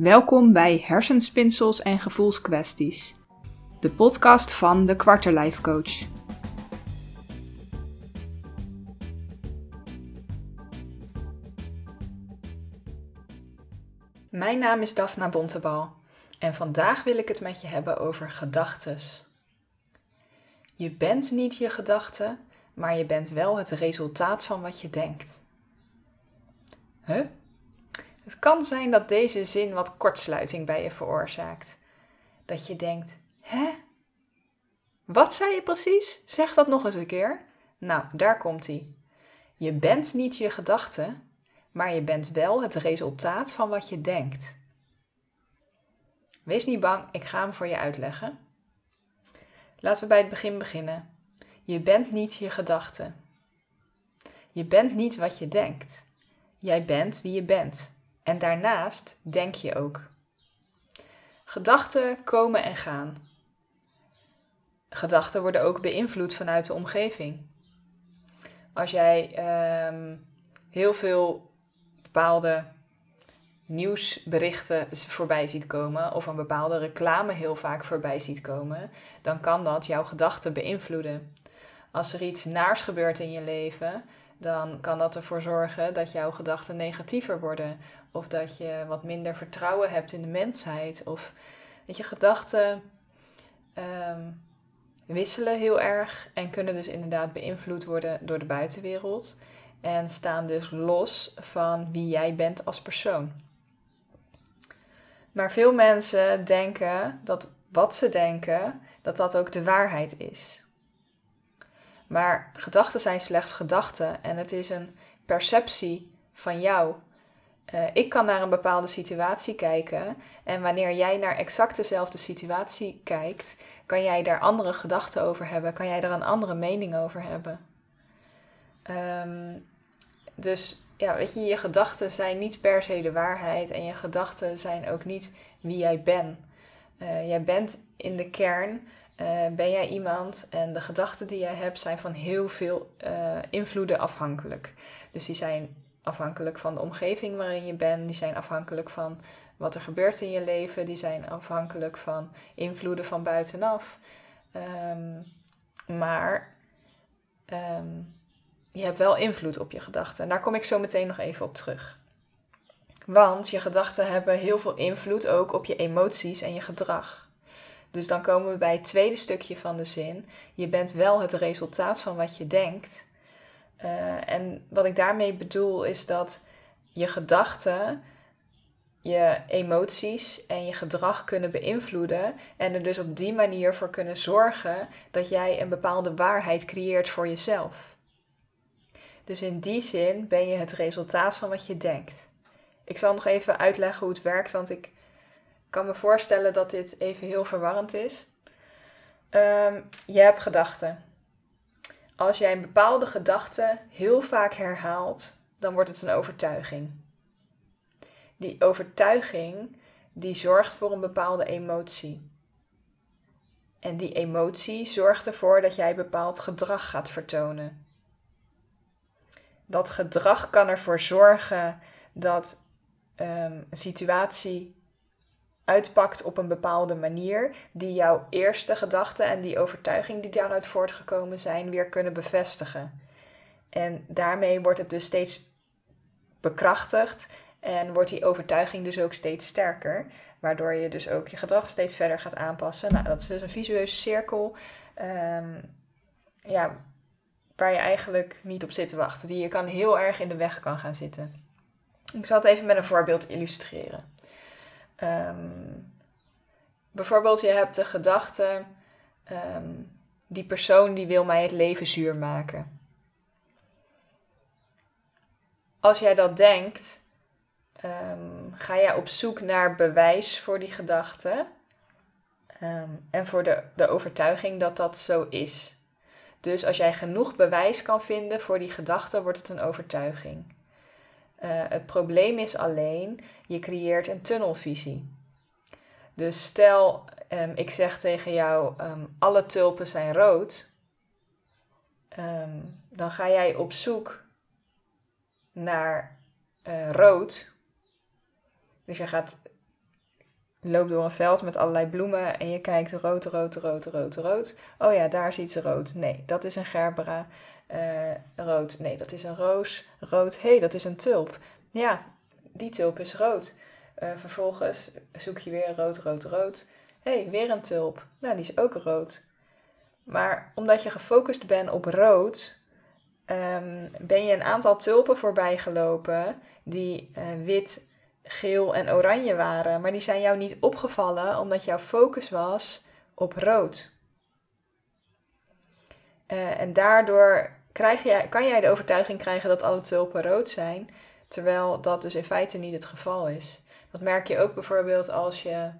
Welkom bij Hersenspinsels en Gevoelskwesties, de podcast van de Quarterlife Coach. Mijn naam is Daphna Bontebal en vandaag wil ik het met je hebben over gedachtes. Je bent niet je gedachten, maar je bent wel het resultaat van wat je denkt. Huh? Het kan zijn dat deze zin wat kortsluiting bij je veroorzaakt. Dat je denkt: hè? Wat zei je precies? Zeg dat nog eens een keer. Nou, daar komt hij. Je bent niet je gedachte, maar je bent wel het resultaat van wat je denkt. Wees niet bang, ik ga hem voor je uitleggen. Laten we bij het begin beginnen. Je bent niet je gedachte. Je bent niet wat je denkt. Jij bent wie je bent. En daarnaast denk je ook. Gedachten komen en gaan. Gedachten worden ook beïnvloed vanuit de omgeving. Als jij ehm, heel veel bepaalde nieuwsberichten voorbij ziet komen of een bepaalde reclame heel vaak voorbij ziet komen, dan kan dat jouw gedachten beïnvloeden. Als er iets naars gebeurt in je leven, dan kan dat ervoor zorgen dat jouw gedachten negatiever worden. Of dat je wat minder vertrouwen hebt in de mensheid. Of dat je gedachten ehm, wisselen heel erg en kunnen dus inderdaad beïnvloed worden door de buitenwereld. En staan dus los van wie jij bent als persoon. Maar veel mensen denken dat wat ze denken, dat dat ook de waarheid is. Maar gedachten zijn slechts gedachten en het is een perceptie van jou. Uh, ik kan naar een bepaalde situatie kijken en wanneer jij naar exact dezelfde situatie kijkt, kan jij daar andere gedachten over hebben, kan jij daar een andere mening over hebben. Um, dus ja, weet je, je gedachten zijn niet per se de waarheid en je gedachten zijn ook niet wie jij bent. Uh, jij bent in de kern uh, ben jij iemand en de gedachten die jij hebt zijn van heel veel uh, invloeden afhankelijk. Dus die zijn afhankelijk van de omgeving waarin je bent, die zijn afhankelijk van wat er gebeurt in je leven, die zijn afhankelijk van invloeden van buitenaf. Um, maar um, je hebt wel invloed op je gedachten. En daar kom ik zo meteen nog even op terug. Want je gedachten hebben heel veel invloed ook op je emoties en je gedrag. Dus dan komen we bij het tweede stukje van de zin. Je bent wel het resultaat van wat je denkt. Uh, en wat ik daarmee bedoel is dat je gedachten je emoties en je gedrag kunnen beïnvloeden en er dus op die manier voor kunnen zorgen dat jij een bepaalde waarheid creëert voor jezelf. Dus in die zin ben je het resultaat van wat je denkt. Ik zal nog even uitleggen hoe het werkt, want ik kan me voorstellen dat dit even heel verwarrend is. Um, je hebt gedachten. Als jij een bepaalde gedachte heel vaak herhaalt, dan wordt het een overtuiging. Die overtuiging die zorgt voor een bepaalde emotie. En die emotie zorgt ervoor dat jij bepaald gedrag gaat vertonen. Dat gedrag kan ervoor zorgen dat um, een situatie uitpakt op een bepaalde manier, die jouw eerste gedachten en die overtuiging die daaruit voortgekomen zijn, weer kunnen bevestigen. En daarmee wordt het dus steeds bekrachtigd en wordt die overtuiging dus ook steeds sterker, waardoor je dus ook je gedrag steeds verder gaat aanpassen. Nou, dat is dus een visueuze cirkel. Um, ja, waar je eigenlijk niet op zit te wachten, die je kan heel erg in de weg kan gaan zitten. Ik zal het even met een voorbeeld illustreren. Um, bijvoorbeeld, je hebt de gedachte, um, die persoon die wil mij het leven zuur maken. Als jij dat denkt, um, ga jij op zoek naar bewijs voor die gedachte en voor de, de overtuiging dat dat zo is. Dus als jij genoeg bewijs kan vinden voor die gedachte, wordt het een overtuiging. Uh, het probleem is alleen, je creëert een tunnelvisie. Dus stel, um, ik zeg tegen jou, um, alle tulpen zijn rood. Um, dan ga jij op zoek naar uh, rood. Dus je gaat loopt door een veld met allerlei bloemen en je kijkt rood, rood, rood, rood, rood. Oh ja, daar ziet ze rood. Nee, dat is een gerbera. Uh, rood. Nee, dat is een roos. Rood. Hé, hey, dat is een tulp. Ja, die tulp is rood. Uh, vervolgens zoek je weer rood, rood, rood. Hé, hey, weer een tulp. Nou, die is ook rood. Maar omdat je gefocust bent op rood, um, ben je een aantal tulpen voorbij gelopen die uh, wit, geel en oranje waren. Maar die zijn jou niet opgevallen omdat jouw focus was op rood. En daardoor krijg jij, kan jij de overtuiging krijgen dat alle tulpen rood zijn, terwijl dat dus in feite niet het geval is. Dat merk je ook bijvoorbeeld als je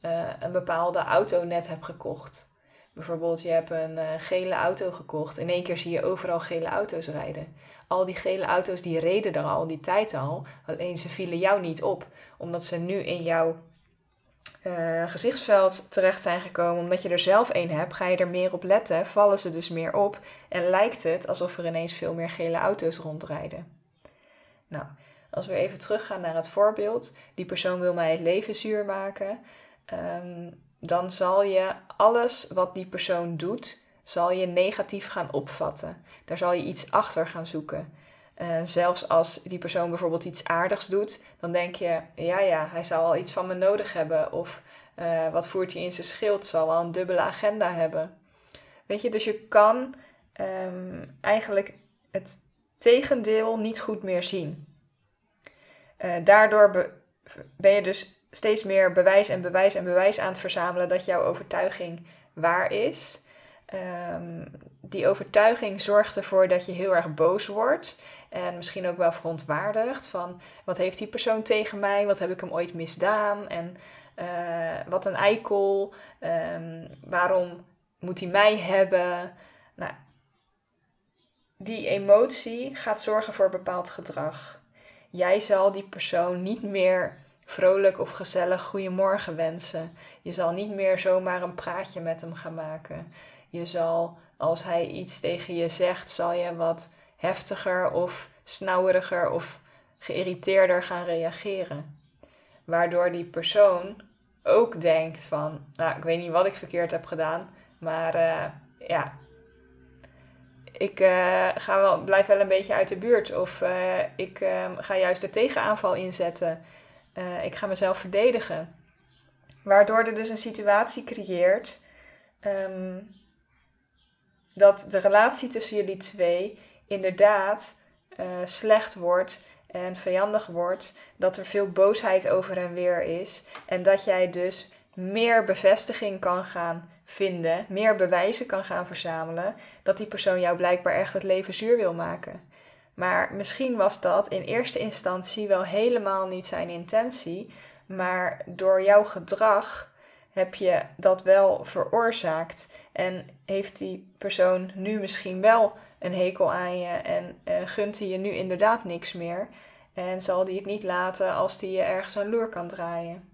uh, een bepaalde auto net hebt gekocht. Bijvoorbeeld, je hebt een uh, gele auto gekocht. In één keer zie je overal gele auto's rijden. Al die gele auto's die reden er al die tijd al. Alleen ze vielen jou niet op. Omdat ze nu in jouw uh, gezichtsveld terecht zijn gekomen. Omdat je er zelf een hebt, ga je er meer op letten. Vallen ze dus meer op. En lijkt het alsof er ineens veel meer gele auto's rondrijden. Nou, als we even teruggaan naar het voorbeeld. Die persoon wil mij het leven zuur maken. Um, dan zal je alles wat die persoon doet, zal je negatief gaan opvatten. Daar zal je iets achter gaan zoeken. Uh, zelfs als die persoon bijvoorbeeld iets aardigs doet, dan denk je, ja ja, hij zal wel iets van me nodig hebben. Of uh, wat voert hij in zijn schild, zal wel een dubbele agenda hebben. Weet je, dus je kan um, eigenlijk het tegendeel niet goed meer zien. Uh, daardoor ben je dus steeds meer bewijs en bewijs en bewijs aan het verzamelen dat jouw overtuiging waar is. Um, die overtuiging zorgt ervoor dat je heel erg boos wordt. En misschien ook wel verontwaardigd van wat heeft die persoon tegen mij? Wat heb ik hem ooit misdaan? En uh, wat een eikel. Um, waarom moet hij mij hebben? Nou, die emotie gaat zorgen voor bepaald gedrag. Jij zal die persoon niet meer vrolijk of gezellig goedemorgen wensen. Je zal niet meer zomaar een praatje met hem gaan maken. Je zal, als hij iets tegen je zegt, zal je wat heftiger of snauweriger of geïrriteerder gaan reageren. Waardoor die persoon ook denkt van, nou, ik weet niet wat ik verkeerd heb gedaan, maar uh, ja, ik uh, ga wel, blijf wel een beetje uit de buurt. Of uh, ik ga juist de tegenaanval inzetten. Ik ga mezelf verdedigen. Waardoor er dus een situatie creëert um, dat de relatie tussen jullie twee inderdaad uh, slecht wordt en vijandig wordt. Dat er veel boosheid over en weer is. En dat jij dus meer bevestiging kan gaan vinden, meer bewijzen kan gaan verzamelen dat die persoon jou blijkbaar echt het leven zuur wil maken. Maar misschien was dat in eerste instantie wel helemaal niet zijn intentie. Maar door jouw gedrag heb je dat wel veroorzaakt. En heeft die persoon nu misschien wel een hekel aan je en uh, gunt hij je nu inderdaad niks meer. En zal die het niet laten als die je ergens een loer kan draaien.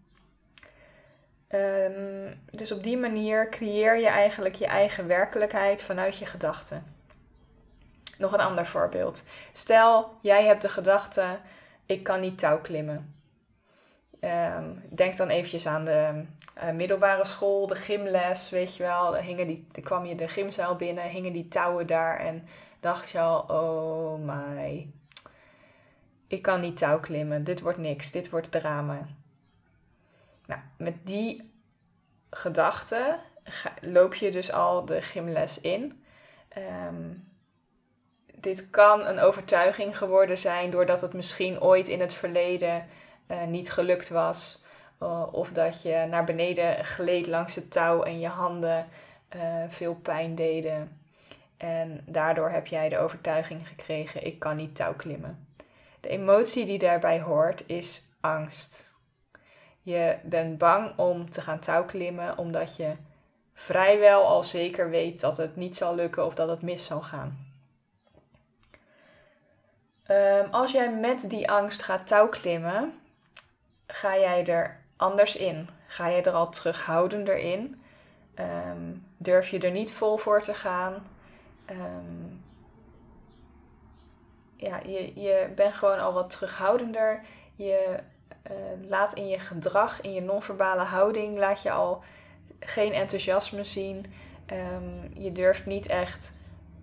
Um, dus op die manier creëer je eigenlijk je eigen werkelijkheid vanuit je gedachten. Nog een ander voorbeeld. Stel, jij hebt de gedachte, ik kan niet touw klimmen. Um, denk dan eventjes aan de uh, middelbare school, de gymles, weet je wel. Hingen die, kwam je de gymzaal binnen, hingen die touwen daar en dacht je al, oh my, ik kan niet touw klimmen, dit wordt niks, dit wordt drama. Nou, met die gedachte loop je dus al de gymles in. Um, dit kan een overtuiging geworden zijn doordat het misschien ooit in het verleden uh, niet gelukt was. Uh, of dat je naar beneden gleed langs het touw en je handen uh, veel pijn deden. En daardoor heb jij de overtuiging gekregen: ik kan niet touw klimmen. De emotie die daarbij hoort is angst. Je bent bang om te gaan touwklimmen omdat je vrijwel al zeker weet dat het niet zal lukken of dat het mis zal gaan. Um, als jij met die angst gaat touwklimmen, ga jij er anders in. Ga je er al terughoudender in. Um, durf je er niet vol voor te gaan. Um, ja, je, je bent gewoon al wat terughoudender. Je laat in je gedrag, in je non-verbale houding, laat je al geen enthousiasme zien. Ehm, je durft niet echt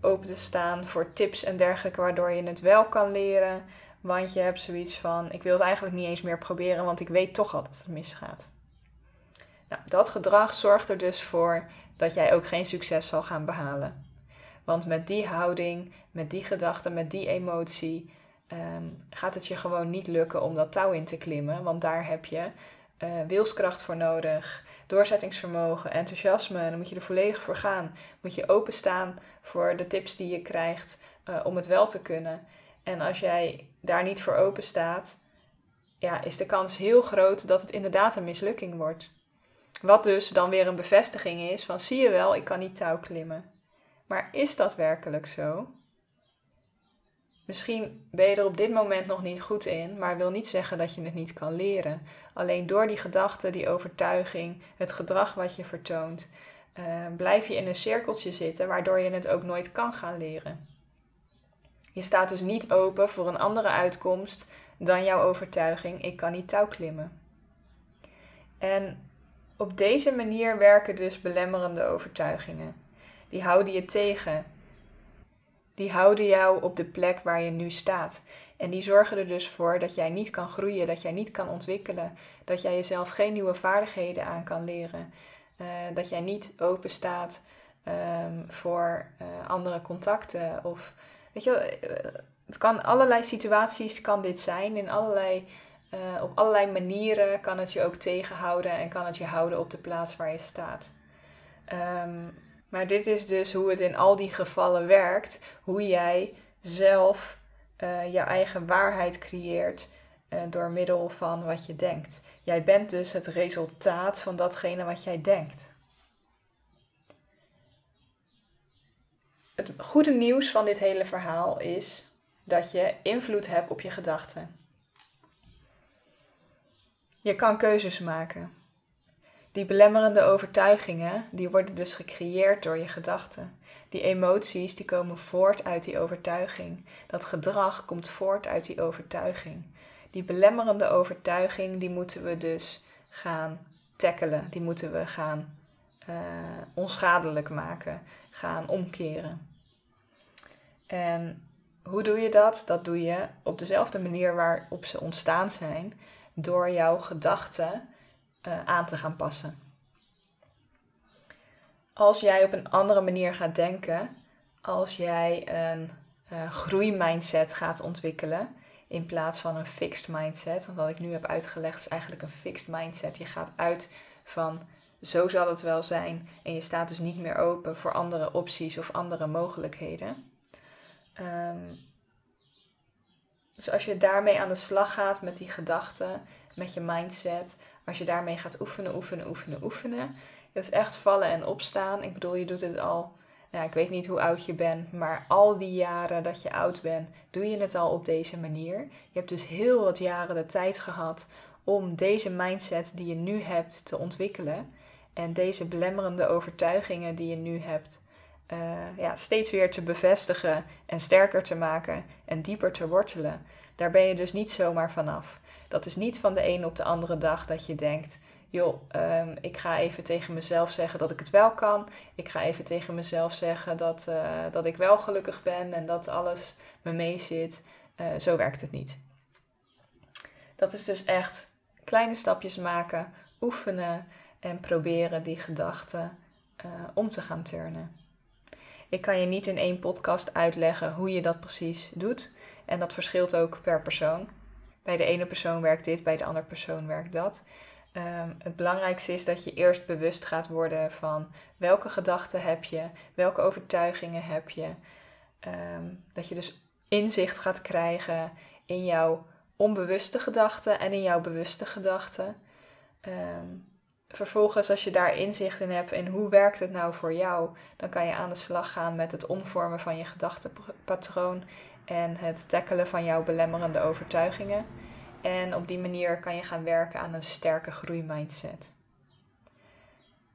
open te staan voor tips en dergelijke, waardoor je het wel kan leren. Want je hebt zoiets van: ik wil het eigenlijk niet eens meer proberen, want ik weet toch al dat het misgaat. Nou, dat gedrag zorgt er dus voor dat jij ook geen succes zal gaan behalen. Want met die houding, met die gedachte, met die emotie, ehm, gaat het je gewoon niet lukken om dat touw in te klimmen. Want daar heb je uh, wilskracht voor nodig, doorzettingsvermogen, enthousiasme. Dan moet je er volledig voor gaan. Moet je openstaan voor de tips die je krijgt uh, om het wel te kunnen. En als jij daar niet voor open staat, ja, is de kans heel groot dat het inderdaad een mislukking wordt. Wat dus dan weer een bevestiging is van zie je wel, ik kan niet touw klimmen. Maar is dat werkelijk zo? Misschien ben je er op dit moment nog niet goed in, maar wil niet zeggen dat je het niet kan leren. Alleen door die gedachte, die overtuiging, het gedrag wat je vertoont, uh, blijf je in een cirkeltje zitten waardoor je het ook nooit kan gaan leren. Je staat dus niet open voor een andere uitkomst dan jouw overtuiging: ik kan niet touw klimmen. En op deze manier werken dus belemmerende overtuigingen. Die houden je tegen. Die houden jou op de plek waar je nu staat. En die zorgen er dus voor dat jij niet kan groeien, dat jij niet kan ontwikkelen, dat jij jezelf geen nieuwe vaardigheden aan kan leren, uh, dat jij niet open staat um, voor uh, andere contacten. Of weet je, uh, het kan allerlei situaties kan dit zijn in allerlei uh, op allerlei manieren kan het je ook tegenhouden en kan het je houden op de plaats waar je staat. Um, maar dit is dus hoe het in al die gevallen werkt, hoe jij zelf uh, jouw eigen waarheid creëert door middel van wat je denkt. Jij bent dus het resultaat van datgene wat jij denkt. Het goede nieuws van dit hele verhaal is dat je invloed hebt op je gedachten. Je kan keuzes maken. Die belemmerende overtuigingen, die worden dus gecreëerd door je gedachten. Die emoties, die komen voort uit die overtuiging. Dat gedrag komt voort uit die overtuiging. Die belemmerende overtuiging, die moeten we dus gaan tackelen. Die moeten we gaan uh, onschadelijk maken, gaan omkeren. En hoe doe je dat? Dat doe je op dezelfde manier waarop ze ontstaan zijn door jouw gedachten uh, aan te gaan passen. Als jij op een andere manier gaat denken, als jij een uh, groeimindset gaat ontwikkelen in plaats van een fixed mindset, want wat ik nu heb uitgelegd is eigenlijk een fixed mindset. Je gaat uit van zo zal het wel zijn en je staat dus niet meer open voor andere opties of andere mogelijkheden. Um, dus als je daarmee aan de slag gaat met die gedachten, met je mindset, als je daarmee gaat oefenen, oefenen, oefenen, oefenen. Het is echt vallen en opstaan. Ik bedoel, je doet het al, nou, ik weet niet hoe oud je bent, maar al die jaren dat je oud bent, doe je het al op deze manier. Je hebt dus heel wat jaren de tijd gehad om deze mindset die je nu hebt te ontwikkelen. En deze belemmerende overtuigingen die je nu hebt, uh, ja, steeds weer te bevestigen en sterker te maken en dieper te wortelen. Daar ben je dus niet zomaar vanaf. Dat is niet van de ene op de andere dag dat je denkt: joh, um, ik ga even tegen mezelf zeggen dat ik het wel kan. Ik ga even tegen mezelf zeggen dat, uh, dat ik wel gelukkig ben en dat alles me meezit. Uh, zo werkt het niet. Dat is dus echt kleine stapjes maken, oefenen en proberen die gedachten uh, om te gaan turnen. Ik kan je niet in één podcast uitleggen hoe je dat precies doet. En dat verschilt ook per persoon. Bij de ene persoon werkt dit, bij de andere persoon werkt dat. Um, het belangrijkste is dat je eerst bewust gaat worden van welke gedachten heb je, welke overtuigingen heb je. Um, dat je dus inzicht gaat krijgen in jouw onbewuste gedachten en in jouw bewuste gedachten. Um, vervolgens, als je daar inzicht in hebt in hoe werkt het nou voor jou, dan kan je aan de slag gaan met het omvormen van je gedachtenpatroon en het tackelen van jouw belemmerende overtuigingen. En op die manier kan je gaan werken aan een sterke groeimindset.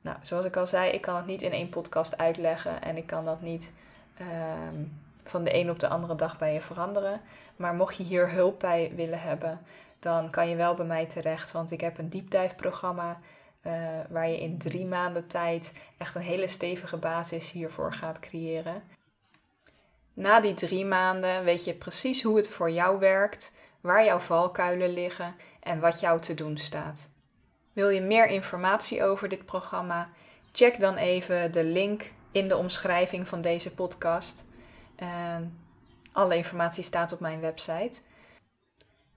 Nou, zoals ik al zei, ik kan het niet in één podcast uitleggen en ik kan dat niet um, van de een op de andere dag bij je veranderen. Maar mocht je hier hulp bij willen hebben, dan kan je wel bij mij terecht. Want ik heb een diepdijfprogramma uh, waar je in drie maanden tijd echt een hele stevige basis hiervoor gaat creëren. Na die drie maanden weet je precies hoe het voor jou werkt, waar jouw valkuilen liggen en wat jou te doen staat. Wil je meer informatie over dit programma? Check dan even de link in de omschrijving van deze podcast. Uh, alle informatie staat op mijn website.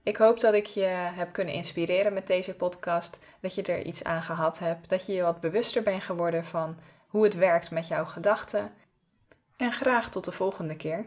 Ik hoop dat ik je heb kunnen inspireren met deze podcast, dat je er iets aan gehad hebt, dat je je wat bewuster bent geworden van hoe het werkt met jouw gedachten. En graag tot de volgende keer.